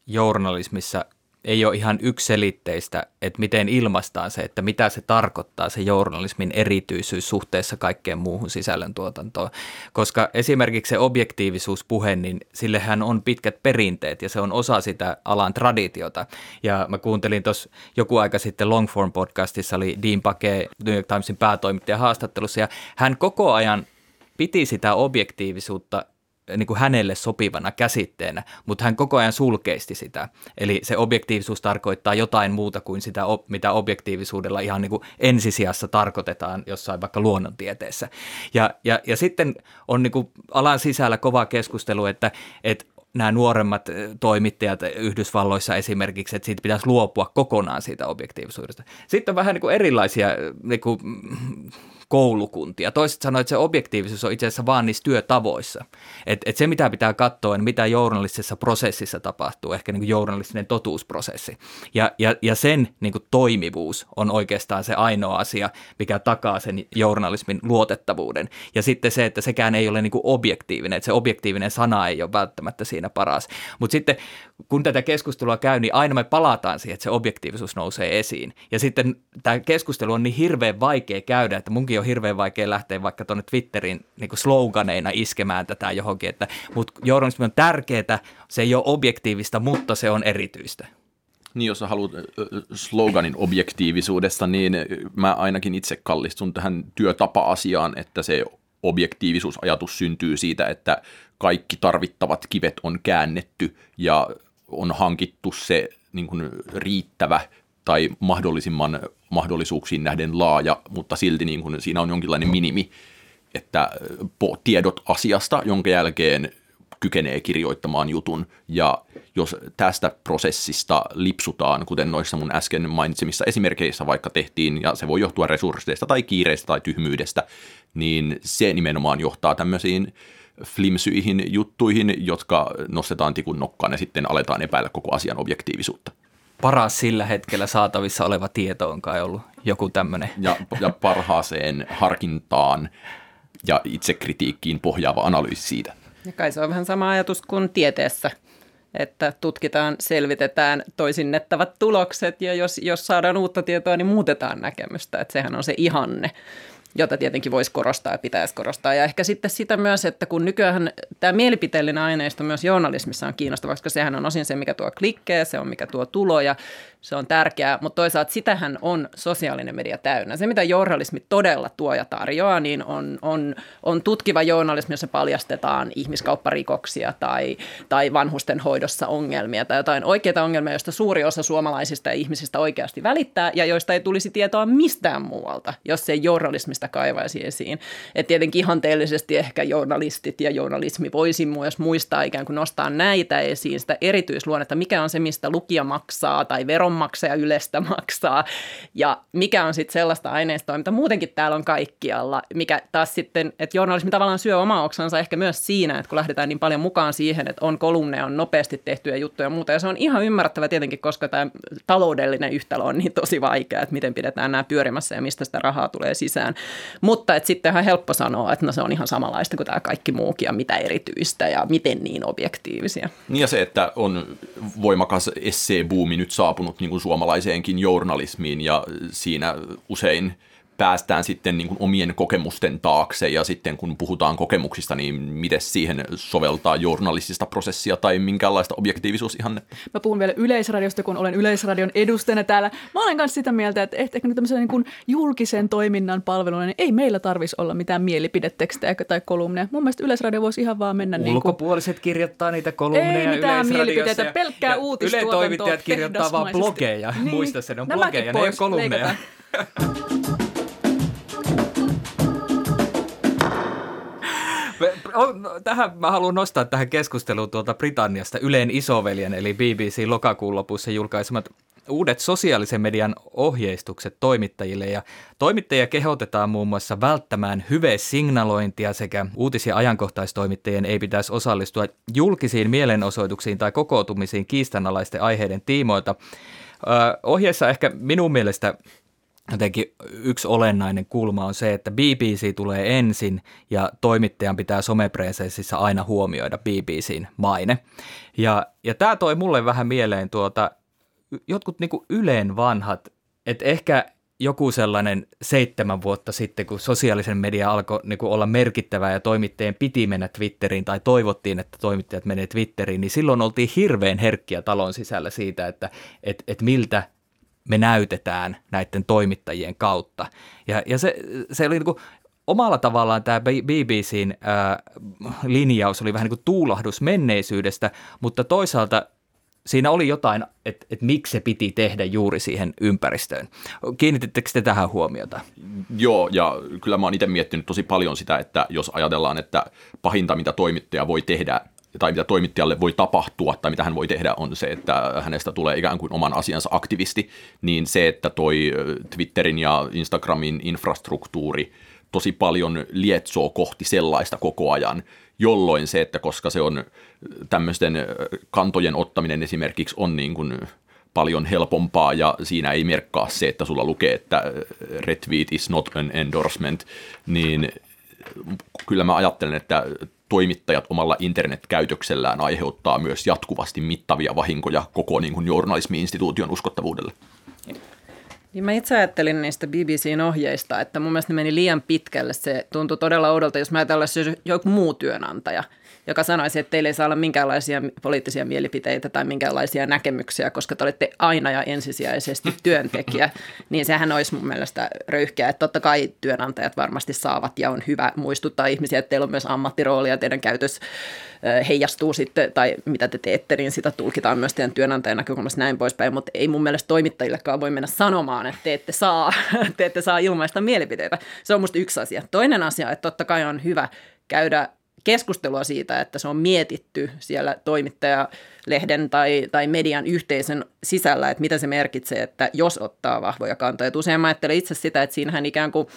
journalismissa ei ole ihan ykselitteistä, että miten ilmaistaan se, että mitä se tarkoittaa se journalismin erityisyys suhteessa kaikkeen muuhun sisällöntuotantoon. Koska esimerkiksi se objektiivisuuspuhe, niin sillehän on pitkät perinteet ja se on osa sitä alan traditiota. Ja mä kuuntelin tuossa joku aika sitten Longform podcastissa oli Dean Pake New York Timesin päätoimittaja haastattelussa ja hän koko ajan piti sitä objektiivisuutta niin kuin hänelle sopivana käsitteenä, mutta hän koko ajan sulkeisti sitä. Eli se objektiivisuus tarkoittaa jotain muuta kuin sitä, mitä objektiivisuudella ihan niin kuin ensisijassa tarkoitetaan jossain vaikka luonnontieteessä. Ja, ja, ja sitten on niin kuin alan sisällä kova keskustelu, että, että nämä nuoremmat toimittajat Yhdysvalloissa esimerkiksi, että siitä pitäisi luopua kokonaan siitä objektiivisuudesta. Sitten on vähän niin kuin erilaisia niin kuin koulukuntia. Toiset sanoivat, että se objektiivisuus on itse asiassa vaan niissä työtavoissa. Et, et se, mitä pitää katsoa, niin mitä journalistisessa prosessissa tapahtuu, ehkä niin kuin journalistinen totuusprosessi. Ja, ja, ja sen niin kuin toimivuus on oikeastaan se ainoa asia, mikä takaa sen journalismin luotettavuuden. Ja sitten se, että sekään ei ole niin kuin objektiivinen, että se objektiivinen sana ei ole välttämättä siinä paras. Mutta sitten kun tätä keskustelua käy, niin aina me palataan siihen, että se objektiivisuus nousee esiin. Ja sitten tämä keskustelu on niin hirveän vaikea käydä, että munkin on hirveän vaikea lähteä vaikka tuonne Twitterin niin sloganeina iskemään tätä johonkin, että mutta journalismi on tärkeää, se ei ole objektiivista, mutta se on erityistä. Niin, jos haluat sloganin objektiivisuudesta, niin mä ainakin itse kallistun tähän työtapa-asiaan, että se objektiivisuusajatus syntyy siitä, että kaikki tarvittavat kivet on käännetty ja on hankittu se niin kuin riittävä tai mahdollisimman mahdollisuuksiin nähden laaja, mutta silti niin kuin siinä on jonkinlainen minimi, että tiedot asiasta, jonka jälkeen kykenee kirjoittamaan jutun. Ja jos tästä prosessista lipsutaan, kuten noissa mun äsken mainitsemissa esimerkkeissä vaikka tehtiin, ja se voi johtua resursseista tai kiireistä tai tyhmyydestä, niin se nimenomaan johtaa tämmöisiin flimsyihin juttuihin, jotka nostetaan tikun nokkaan ja sitten aletaan epäillä koko asian objektiivisuutta paras sillä hetkellä saatavissa oleva tieto on kai ollut joku tämmöinen. Ja, ja parhaaseen harkintaan ja itsekritiikkiin pohjaava analyysi siitä. Ja kai se on vähän sama ajatus kuin tieteessä, että tutkitaan, selvitetään toisinnettavat tulokset ja jos, jos saadaan uutta tietoa, niin muutetaan näkemystä, että sehän on se ihanne. Jota tietenkin voisi korostaa ja pitäisi korostaa. Ja ehkä sitten sitä myös, että kun nykyään tämä mielipiteellinen aineisto myös journalismissa on kiinnostava, koska sehän on osin se, mikä tuo klikkejä, se on mikä tuo tuloja, se on tärkeää, mutta toisaalta sitähän on sosiaalinen media täynnä. Se, mitä journalismi todella tuo ja tarjoaa, niin on, on, on tutkiva journalismi, jossa paljastetaan ihmiskaupparikoksia tai, tai vanhusten hoidossa ongelmia tai jotain oikeita ongelmia, joista suuri osa suomalaisista ja ihmisistä oikeasti välittää ja joista ei tulisi tietoa mistään muualta, jos se journalismista kaivaisi esiin. Et tietenkin ihanteellisesti ehkä journalistit ja journalismi voisi myös muistaa ikään kuin nostaa näitä esiin, sitä erityisluonnetta, mikä on se, mistä lukija maksaa tai veronmaksaja ylestä maksaa ja mikä on sitten sellaista aineistoa, mitä muutenkin täällä on kaikkialla, mikä taas sitten, että journalismi tavallaan syö omaa oksansa ehkä myös siinä, että kun lähdetään niin paljon mukaan siihen, että on kolumneja, on nopeasti tehtyjä juttuja ja muuta, ja se on ihan ymmärrettävä tietenkin, koska tämä taloudellinen yhtälö on niin tosi vaikea, että miten pidetään nämä pyörimässä ja mistä sitä rahaa tulee sisään. Mutta että sitten ihan helppo sanoa, että no se on ihan samanlaista kuin tämä kaikki muukin ja mitä erityistä ja miten niin objektiivisia. Niin ja se, että on voimakas esseebuumi nyt saapunut niin kuin suomalaiseenkin journalismiin ja siinä usein – päästään sitten niin kuin omien kokemusten taakse ja sitten kun puhutaan kokemuksista, niin miten siihen soveltaa journalistista prosessia tai minkälaista objektiivisuusihannetta? Mä puhun vielä Yleisradiosta, kun olen Yleisradion edustajana täällä. Mä olen myös sitä mieltä, että ehkä nyt tämmöisen niin kuin julkisen toiminnan palveluna, niin ei meillä tarvitsisi olla mitään mielipidetekstejä tai kolumneja. Mun mielestä Yleisradio voisi ihan vaan mennä niin kuin... Ulkopuoliset kirjoittaa niitä kolumneja Ei mitään mielipiteitä, pelkkää uutistuotantoa. Yle toimittajat kirjoittaa vaan blogeja. Niin. Muista se, ne on Nämäkin blogeja, ne ei ole kolumneja. Tähän mä haluan nostaa tähän keskusteluun tuolta Britanniasta Yleen isoveljen eli BBC lokakuun lopussa julkaisemat uudet sosiaalisen median ohjeistukset toimittajille ja toimittajia kehotetaan muun muassa välttämään signalointia sekä uutis- ja ajankohtaistoimittajien ei pitäisi osallistua julkisiin mielenosoituksiin tai kokoutumisiin kiistanalaisten aiheiden tiimoilta. Ohjeessa ehkä minun mielestä jotenkin yksi olennainen kulma on se, että BBC tulee ensin ja toimittajan pitää somepresenssissä aina huomioida BBCn maine. Ja, ja tämä toi mulle vähän mieleen tuota, jotkut niinku Yleen vanhat, että ehkä joku sellainen seitsemän vuotta sitten, kun sosiaalisen media alkoi niin kuin olla merkittävää ja toimittajien piti mennä Twitteriin tai toivottiin, että toimittajat menee Twitteriin, niin silloin oltiin hirveän herkkiä talon sisällä siitä, että et, et miltä me näytetään näiden toimittajien kautta. Ja, ja se, se oli niin kuin, omalla tavallaan tämä BBCn ää, linjaus oli vähän niin kuin tuulahdus menneisyydestä, mutta toisaalta siinä oli jotain, että, että miksi se piti tehdä juuri siihen ympäristöön. Kiinnitittekö te tähän huomiota? Joo, ja kyllä mä oon itse miettinyt tosi paljon sitä, että jos ajatellaan, että pahinta mitä toimittaja voi tehdä tai mitä toimittajalle voi tapahtua tai mitä hän voi tehdä on se, että hänestä tulee ikään kuin oman asiansa aktivisti, niin se, että toi Twitterin ja Instagramin infrastruktuuri tosi paljon lietsoo kohti sellaista koko ajan, jolloin se, että koska se on tämmöisten kantojen ottaminen esimerkiksi on niin kuin paljon helpompaa ja siinä ei merkkaa se, että sulla lukee, että retweet is not an endorsement, niin kyllä mä ajattelen, että toimittajat omalla internetkäytöksellään aiheuttaa myös jatkuvasti mittavia vahinkoja koko niin kuin journalismi-instituution uskottavuudelle. Niin mä itse ajattelin niistä BBCn ohjeista, että mun mielestä ne meni liian pitkälle. Se tuntui todella oudolta, jos mä ajatellaan, että joku muu työnantaja – joka sanoisi, että teillä ei saa olla minkäänlaisia poliittisia mielipiteitä tai minkäänlaisia näkemyksiä, koska te olette aina ja ensisijaisesti työntekijä, niin sehän olisi mun mielestä röyhkeä. Että totta kai työnantajat varmasti saavat ja on hyvä muistuttaa ihmisiä, että teillä on myös ammattirooli ja teidän käytös heijastuu sitten, tai mitä te teette, niin sitä tulkitaan myös teidän työnantajan näkökulmasta näin poispäin, mutta ei mun mielestä toimittajillekaan voi mennä sanomaan, että te ette saa, te ette saa ilmaista mielipiteitä. Se on musta yksi asia. Toinen asia, että totta kai on hyvä käydä keskustelua siitä, että se on mietitty siellä toimittajalehden tai, tai median yhteisön sisällä, että mitä se merkitsee, että jos ottaa vahvoja kantoja. Et usein mä ajattelen itse sitä, että siinähän ikään kuin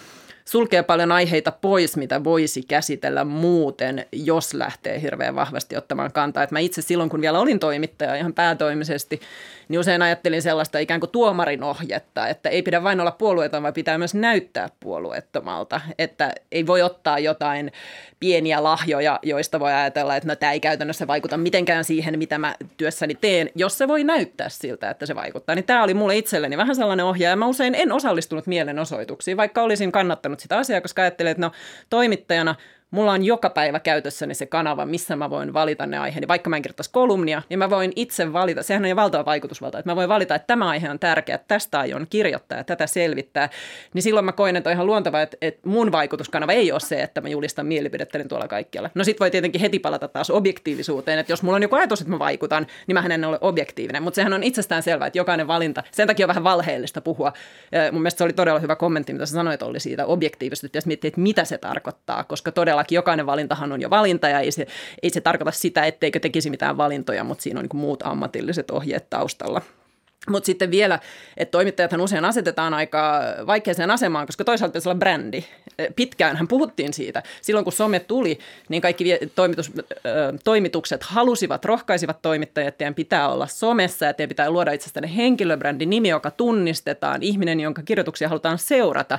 sulkee paljon aiheita pois, mitä voisi käsitellä muuten, jos lähtee hirveän vahvasti ottamaan kantaa. Et mä itse silloin, kun vielä olin toimittaja ihan päätoimisesti, niin usein ajattelin sellaista ikään kuin tuomarin ohjetta, että ei pidä vain olla puolueeton, vaan pitää myös näyttää puolueettomalta. Että ei voi ottaa jotain pieniä lahjoja, joista voi ajatella, että no, tämä ei käytännössä vaikuta mitenkään siihen, mitä mä työssäni teen, jos se voi näyttää siltä, että se vaikuttaa. Niin tämä oli mulle itselleni vähän sellainen ohjaaja. Mä usein en osallistunut mielenosoituksiin, vaikka olisin kannattanut sitä asiaa, koska ajattelin, että no toimittajana – mulla on joka päivä käytössäni se kanava, missä mä voin valita ne aiheeni. Vaikka mä en kirjoittaisi kolumnia, niin mä voin itse valita, sehän on jo valtava vaikutusvalta, että mä voin valita, että tämä aihe on tärkeä, että tästä aion kirjoittaa ja tätä selvittää. Niin silloin mä koen, että on ihan luontevaa, että, että mun vaikutuskanava ei ole se, että mä julistan mielipidettäni tuolla kaikkialla. No sit voi tietenkin heti palata taas objektiivisuuteen, että jos mulla on joku ajatus, että mä vaikutan, niin mä en ole objektiivinen. Mutta sehän on itsestään selvää, että jokainen valinta, sen takia on vähän valheellista puhua. Mun mielestä se oli todella hyvä kommentti, mitä sä sanoit, oli siitä objektiivisesti, että mitä se tarkoittaa, koska todella todellakin jokainen valintahan on jo valinta ja ei se, ei se tarkoita sitä, etteikö tekisi mitään valintoja, mutta siinä on niin muut ammatilliset ohjeet taustalla. Mutta sitten vielä, että toimittajathan usein asetetaan aika vaikeaseen asemaan, koska toisaalta pitäisi olla brändi. Pitkäänhän puhuttiin siitä. Silloin kun some tuli, niin kaikki toimitus, toimitukset halusivat, rohkaisivat toimittajat, että teidän pitää olla somessa ja teidän pitää luoda itsestään henkilöbrändi, nimi, joka tunnistetaan, ihminen, jonka kirjoituksia halutaan seurata.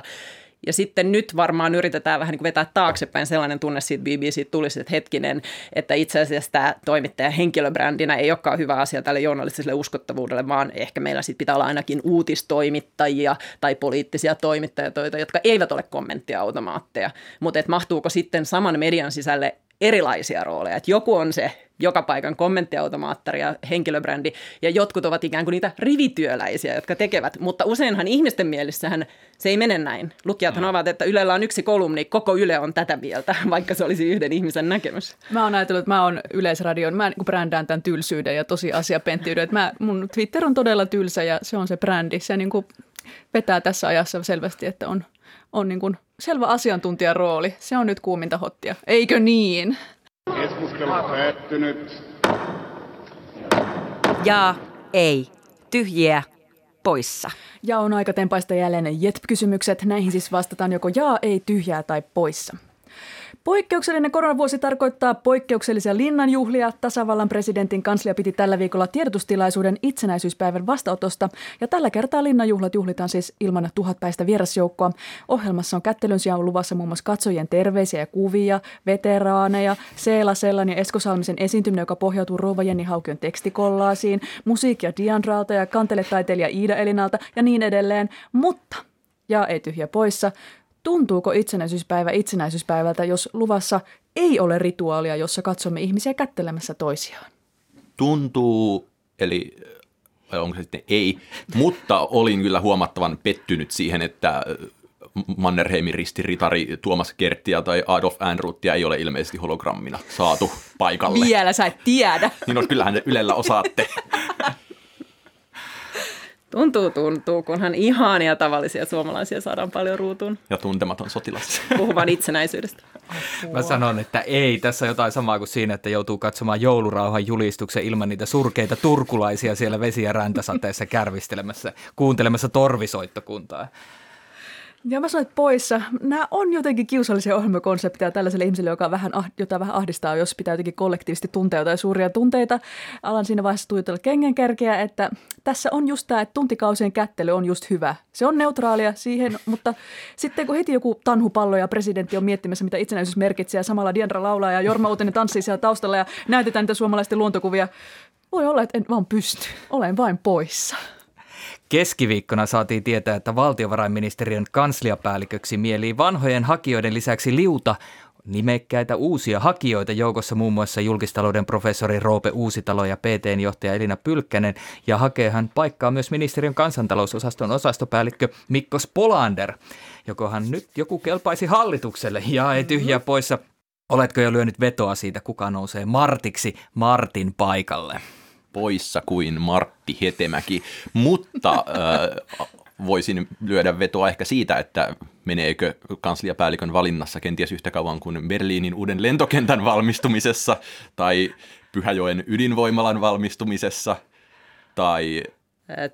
Ja sitten nyt varmaan yritetään vähän niin kuin vetää taaksepäin sellainen tunne siitä BBC tulisi, että hetkinen, että itse asiassa tämä toimittaja henkilöbrändinä ei olekaan hyvä asia tälle journalistiselle uskottavuudelle, vaan ehkä meillä sitten pitää olla ainakin uutistoimittajia tai poliittisia toimittajia, jotka eivät ole kommenttiautomaatteja. Mutta että mahtuuko sitten saman median sisälle erilaisia rooleja. Että joku on se joka paikan kommenttiautomaattari ja henkilöbrändi, ja jotkut ovat ikään kuin niitä rivityöläisiä, jotka tekevät. Mutta useinhan ihmisten mielessähän se ei mene näin. Lukijathan mm. ovat, että Ylellä on yksi kolumni, koko Yle on tätä mieltä, vaikka se olisi yhden ihmisen näkemys. Mä oon ajatellut, että mä oon Yleisradion, mä niin brändään tämän tylsyyden ja tosiasiapenttiyden. Että mä, mun Twitter on todella tylsä ja se on se brändi. Se niin kuin vetää tässä ajassa selvästi, että on, on niin kuin selvä asiantuntijan rooli. Se on nyt kuuminta hottia. Eikö niin? Keskustelu päättynyt. Ja ei. Tyhjiä poissa. Ja on aika tempaista jälleen JET-kysymykset. Näihin siis vastataan joko jaa, ei, tyhjää tai poissa. Poikkeuksellinen koronavuosi tarkoittaa poikkeuksellisia linnanjuhlia. Tasavallan presidentin kanslia piti tällä viikolla tiedotustilaisuuden itsenäisyyspäivän vastaotosta. Ja tällä kertaa linnanjuhlat juhlitaan siis ilman tuhatpäistä vierasjoukkoa. Ohjelmassa on kättelyn sijaan luvassa muun muassa katsojien terveisiä ja kuvia, veteraaneja, Seela Sellan ja Esko Salmisen esiintyminen, joka pohjautuu Rouva Jenni Haukion tekstikollaasiin, musiikkia Diandralta ja kanteletaiteilija Iida Elinalta ja niin edelleen. Mutta ja ei tyhjä poissa. Tuntuuko itsenäisyyspäivä itsenäisyyspäivältä, jos luvassa ei ole rituaalia, jossa katsomme ihmisiä kättelemässä toisiaan? Tuntuu, eli onko se sitten ei, mutta olin kyllä huomattavan pettynyt siihen, että Mannerheimin ristiritari Tuomas Kerttiä tai Adolf Ehrnroothia ei ole ilmeisesti hologrammina saatu paikalle. Vielä sä et tiedä. niin on, kyllähän Ylellä osaatte. Tuntuu, tuntuu, kunhan ihania tavallisia suomalaisia saadaan paljon ruutuun. Ja tuntematon sotilas. Puhuvan itsenäisyydestä. Mä sanon, että ei. Tässä on jotain samaa kuin siinä, että joutuu katsomaan joulurauhan julistuksen ilman niitä surkeita turkulaisia siellä vesi- ja räntäsateessa kärvistelemässä, kuuntelemassa torvisoittokuntaa. Ja mä sanoin, että poissa. Nämä on jotenkin kiusallisia ohjelmakonsepteja tällaiselle ihmiselle, joka vähän, jota vähän ahdistaa, jos pitää jotenkin kollektiivisesti tuntea jotain suuria tunteita. Alan siinä vaiheessa tuijotella kengänkärkeä, että tässä on just tämä, että tuntikausien kättely on just hyvä. Se on neutraalia siihen, mutta sitten kun heti joku tanhupallo ja presidentti on miettimässä, mitä itsenäisyys merkitsee, ja samalla Diandra laulaa ja Jorma Uutinen tanssii siellä taustalla ja näytetään niitä suomalaisten luontokuvia, voi olla, että en vaan pysty. Olen vain poissa. Keskiviikkona saatiin tietää, että valtiovarainministeriön kansliapäälliköksi mielii vanhojen hakijoiden lisäksi liuta nimekkäitä uusia hakijoita, joukossa muun muassa julkistalouden professori Roope Uusitalo ja PTn johtaja Elina Pylkkänen, ja hakee hän paikkaa myös ministeriön kansantalousosaston osastopäällikkö Mikko Spolander, jokohan nyt joku kelpaisi hallitukselle, ja ei tyhjää poissa. Oletko jo lyönyt vetoa siitä, kuka nousee Martiksi Martin paikalle? Poissa kuin Martti Hetemäki, mutta äh, voisin lyödä vetoa ehkä siitä, että meneekö kansliapäällikön valinnassa kenties yhtä kauan kuin Berliinin uuden lentokentän valmistumisessa tai Pyhäjoen ydinvoimalan valmistumisessa tai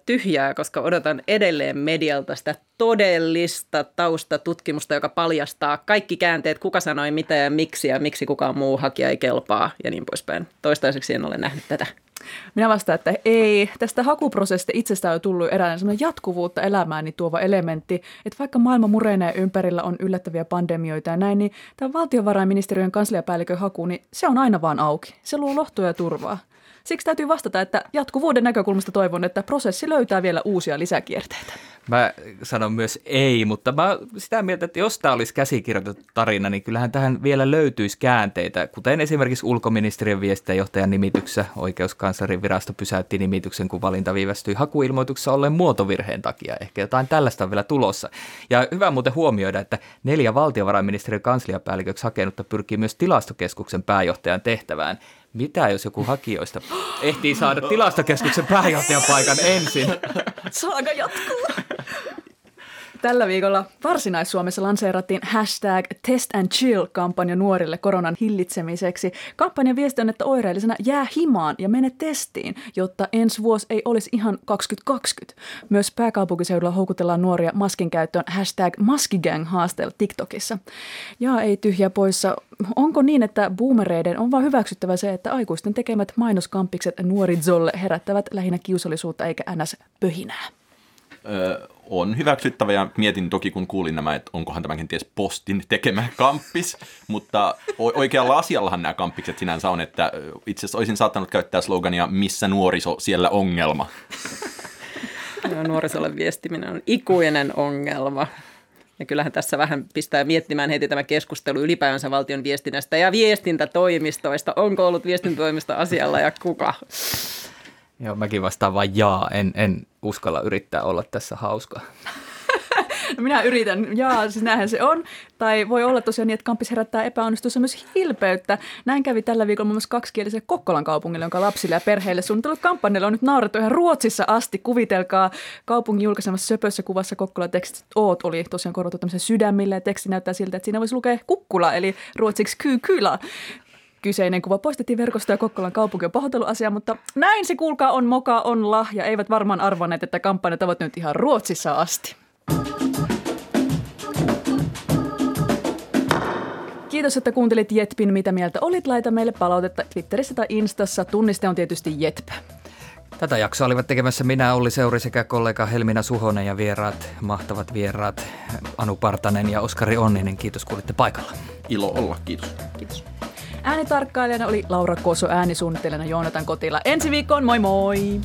tyhjää, koska odotan edelleen medialta sitä todellista taustatutkimusta, joka paljastaa kaikki käänteet, kuka sanoi mitä ja miksi ja miksi kukaan muu hakija ei kelpaa ja niin poispäin. Toistaiseksi en ole nähnyt tätä. Minä vastaan, että ei. Tästä hakuprosessista itsestään on tullut eräänlainen jatkuvuutta elämääni tuova elementti, että vaikka maailma murenee ympärillä on yllättäviä pandemioita ja näin, niin tämä valtiovarainministeriön kansliapäällikön haku, niin se on aina vaan auki. Se luo lohtua ja turvaa. Siksi täytyy vastata, että jatkuvuuden näkökulmasta toivon, että prosessi löytää vielä uusia lisäkierteitä. Mä sanon myös ei, mutta mä sitä mieltä, että jos tämä olisi käsikirjoitettu tarina, niin kyllähän tähän vielä löytyisi käänteitä, kuten esimerkiksi ulkoministeriön viestintäjohtajan nimityksessä oikeuskanslerin virasto pysäytti nimityksen, kun valinta viivästyi hakuilmoituksessa ollen muotovirheen takia. Ehkä jotain tällaista on vielä tulossa. Ja hyvä muuten huomioida, että neljä valtiovarainministeriön kansliapäälliköksi hakenutta pyrkii myös tilastokeskuksen pääjohtajan tehtävään. Mitä jos joku hakijoista ehtii saada tilastokeskuksen pääjohtajan paikan ensin? Saaga jatkuu. Tällä viikolla Varsinais-Suomessa lanseerattiin hashtag Test and Chill-kampanja nuorille koronan hillitsemiseksi. Kampanjan viesti on, että oireellisena jää himaan ja mene testiin, jotta ensi vuosi ei olisi ihan 2020. Myös pääkaupunkiseudulla houkutellaan nuoria maskin käyttöön hashtag maskigang haasteella TikTokissa. Ja ei tyhjä poissa. Onko niin, että boomereiden on vain hyväksyttävä se, että aikuisten tekemät mainoskampikset nuorizolle herättävät lähinnä kiusallisuutta eikä ns. pöhinää? On hyväksyttävä ja mietin toki kun kuulin nämä, että onkohan tämä kenties postin tekemä kamppis, mutta oikealla asiallahan nämä kamppikset sinänsä on, että itse asiassa olisin saattanut käyttää slogania missä nuoriso, siellä ongelma. No, nuorisolle viestiminen on ikuinen ongelma. Ja kyllähän tässä vähän pistää miettimään heti tämä keskustelu ylipäänsä valtion viestinnästä ja viestintätoimistoista. Onko ollut viestintätoimisto asialla ja kuka? Joo, mäkin vastaan vain jaa. En, en uskalla yrittää olla tässä hauska. No minä yritän, jaa, siis näinhän se on. Tai voi olla tosiaan niin, että kampis herättää epäonnistuessa myös hilpeyttä. Näin kävi tällä viikolla muun muassa kaksikieliselle Kokkolan kaupungille, jonka lapsille ja perheille suunnitellut kampanjalle on nyt naurettu ihan Ruotsissa asti. Kuvitelkaa kaupungin julkaisemassa söpössä kuvassa Kokkolan tekstit Oot oli tosiaan korvattu tämmöisen sydämille ja teksti näyttää siltä, että siinä voisi lukea kukkula, eli ruotsiksi kyykylä. Kyseinen kuva poistettiin verkosta ja Kokkolan kaupunki on pahoitellut asiaa, mutta näin se kuulkaa on moka, on lahja. Eivät varmaan arvanneet, että kampanjat ovat nyt ihan Ruotsissa asti. Kiitos, että kuuntelit Jetpin. Mitä mieltä olit? Laita meille palautetta Twitterissä tai Instassa. Tunniste on tietysti Jetp. Tätä jaksoa olivat tekemässä minä, Olli Seuri sekä kollega Helmina Suhonen ja vieraat, mahtavat vieraat Anu Partanen ja Oskari Onninen. Kiitos, kuulitte paikalla. Ilo olla, kiitos. Kiitos. Äänitarkkailijana oli Laura Koso, äänisuunnittelijana Joonatan Kotila. Ensi viikkoon, moi moi!